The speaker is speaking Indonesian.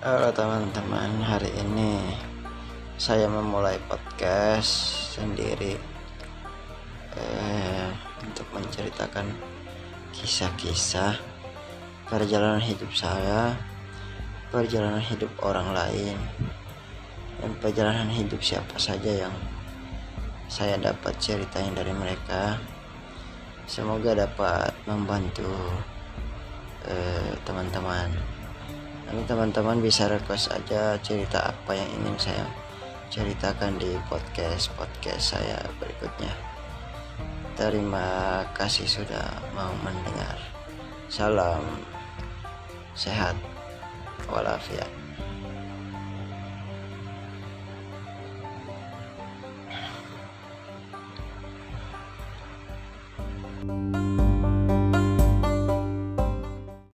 Halo teman-teman, hari ini saya memulai podcast sendiri eh, untuk menceritakan kisah-kisah perjalanan hidup saya, perjalanan hidup orang lain, dan perjalanan hidup siapa saja yang saya dapat ceritain dari mereka. Semoga dapat membantu eh, teman-teman. Ini teman-teman bisa request aja cerita apa yang ingin saya ceritakan di podcast podcast saya berikutnya. Terima kasih sudah mau mendengar. Salam sehat walafiat.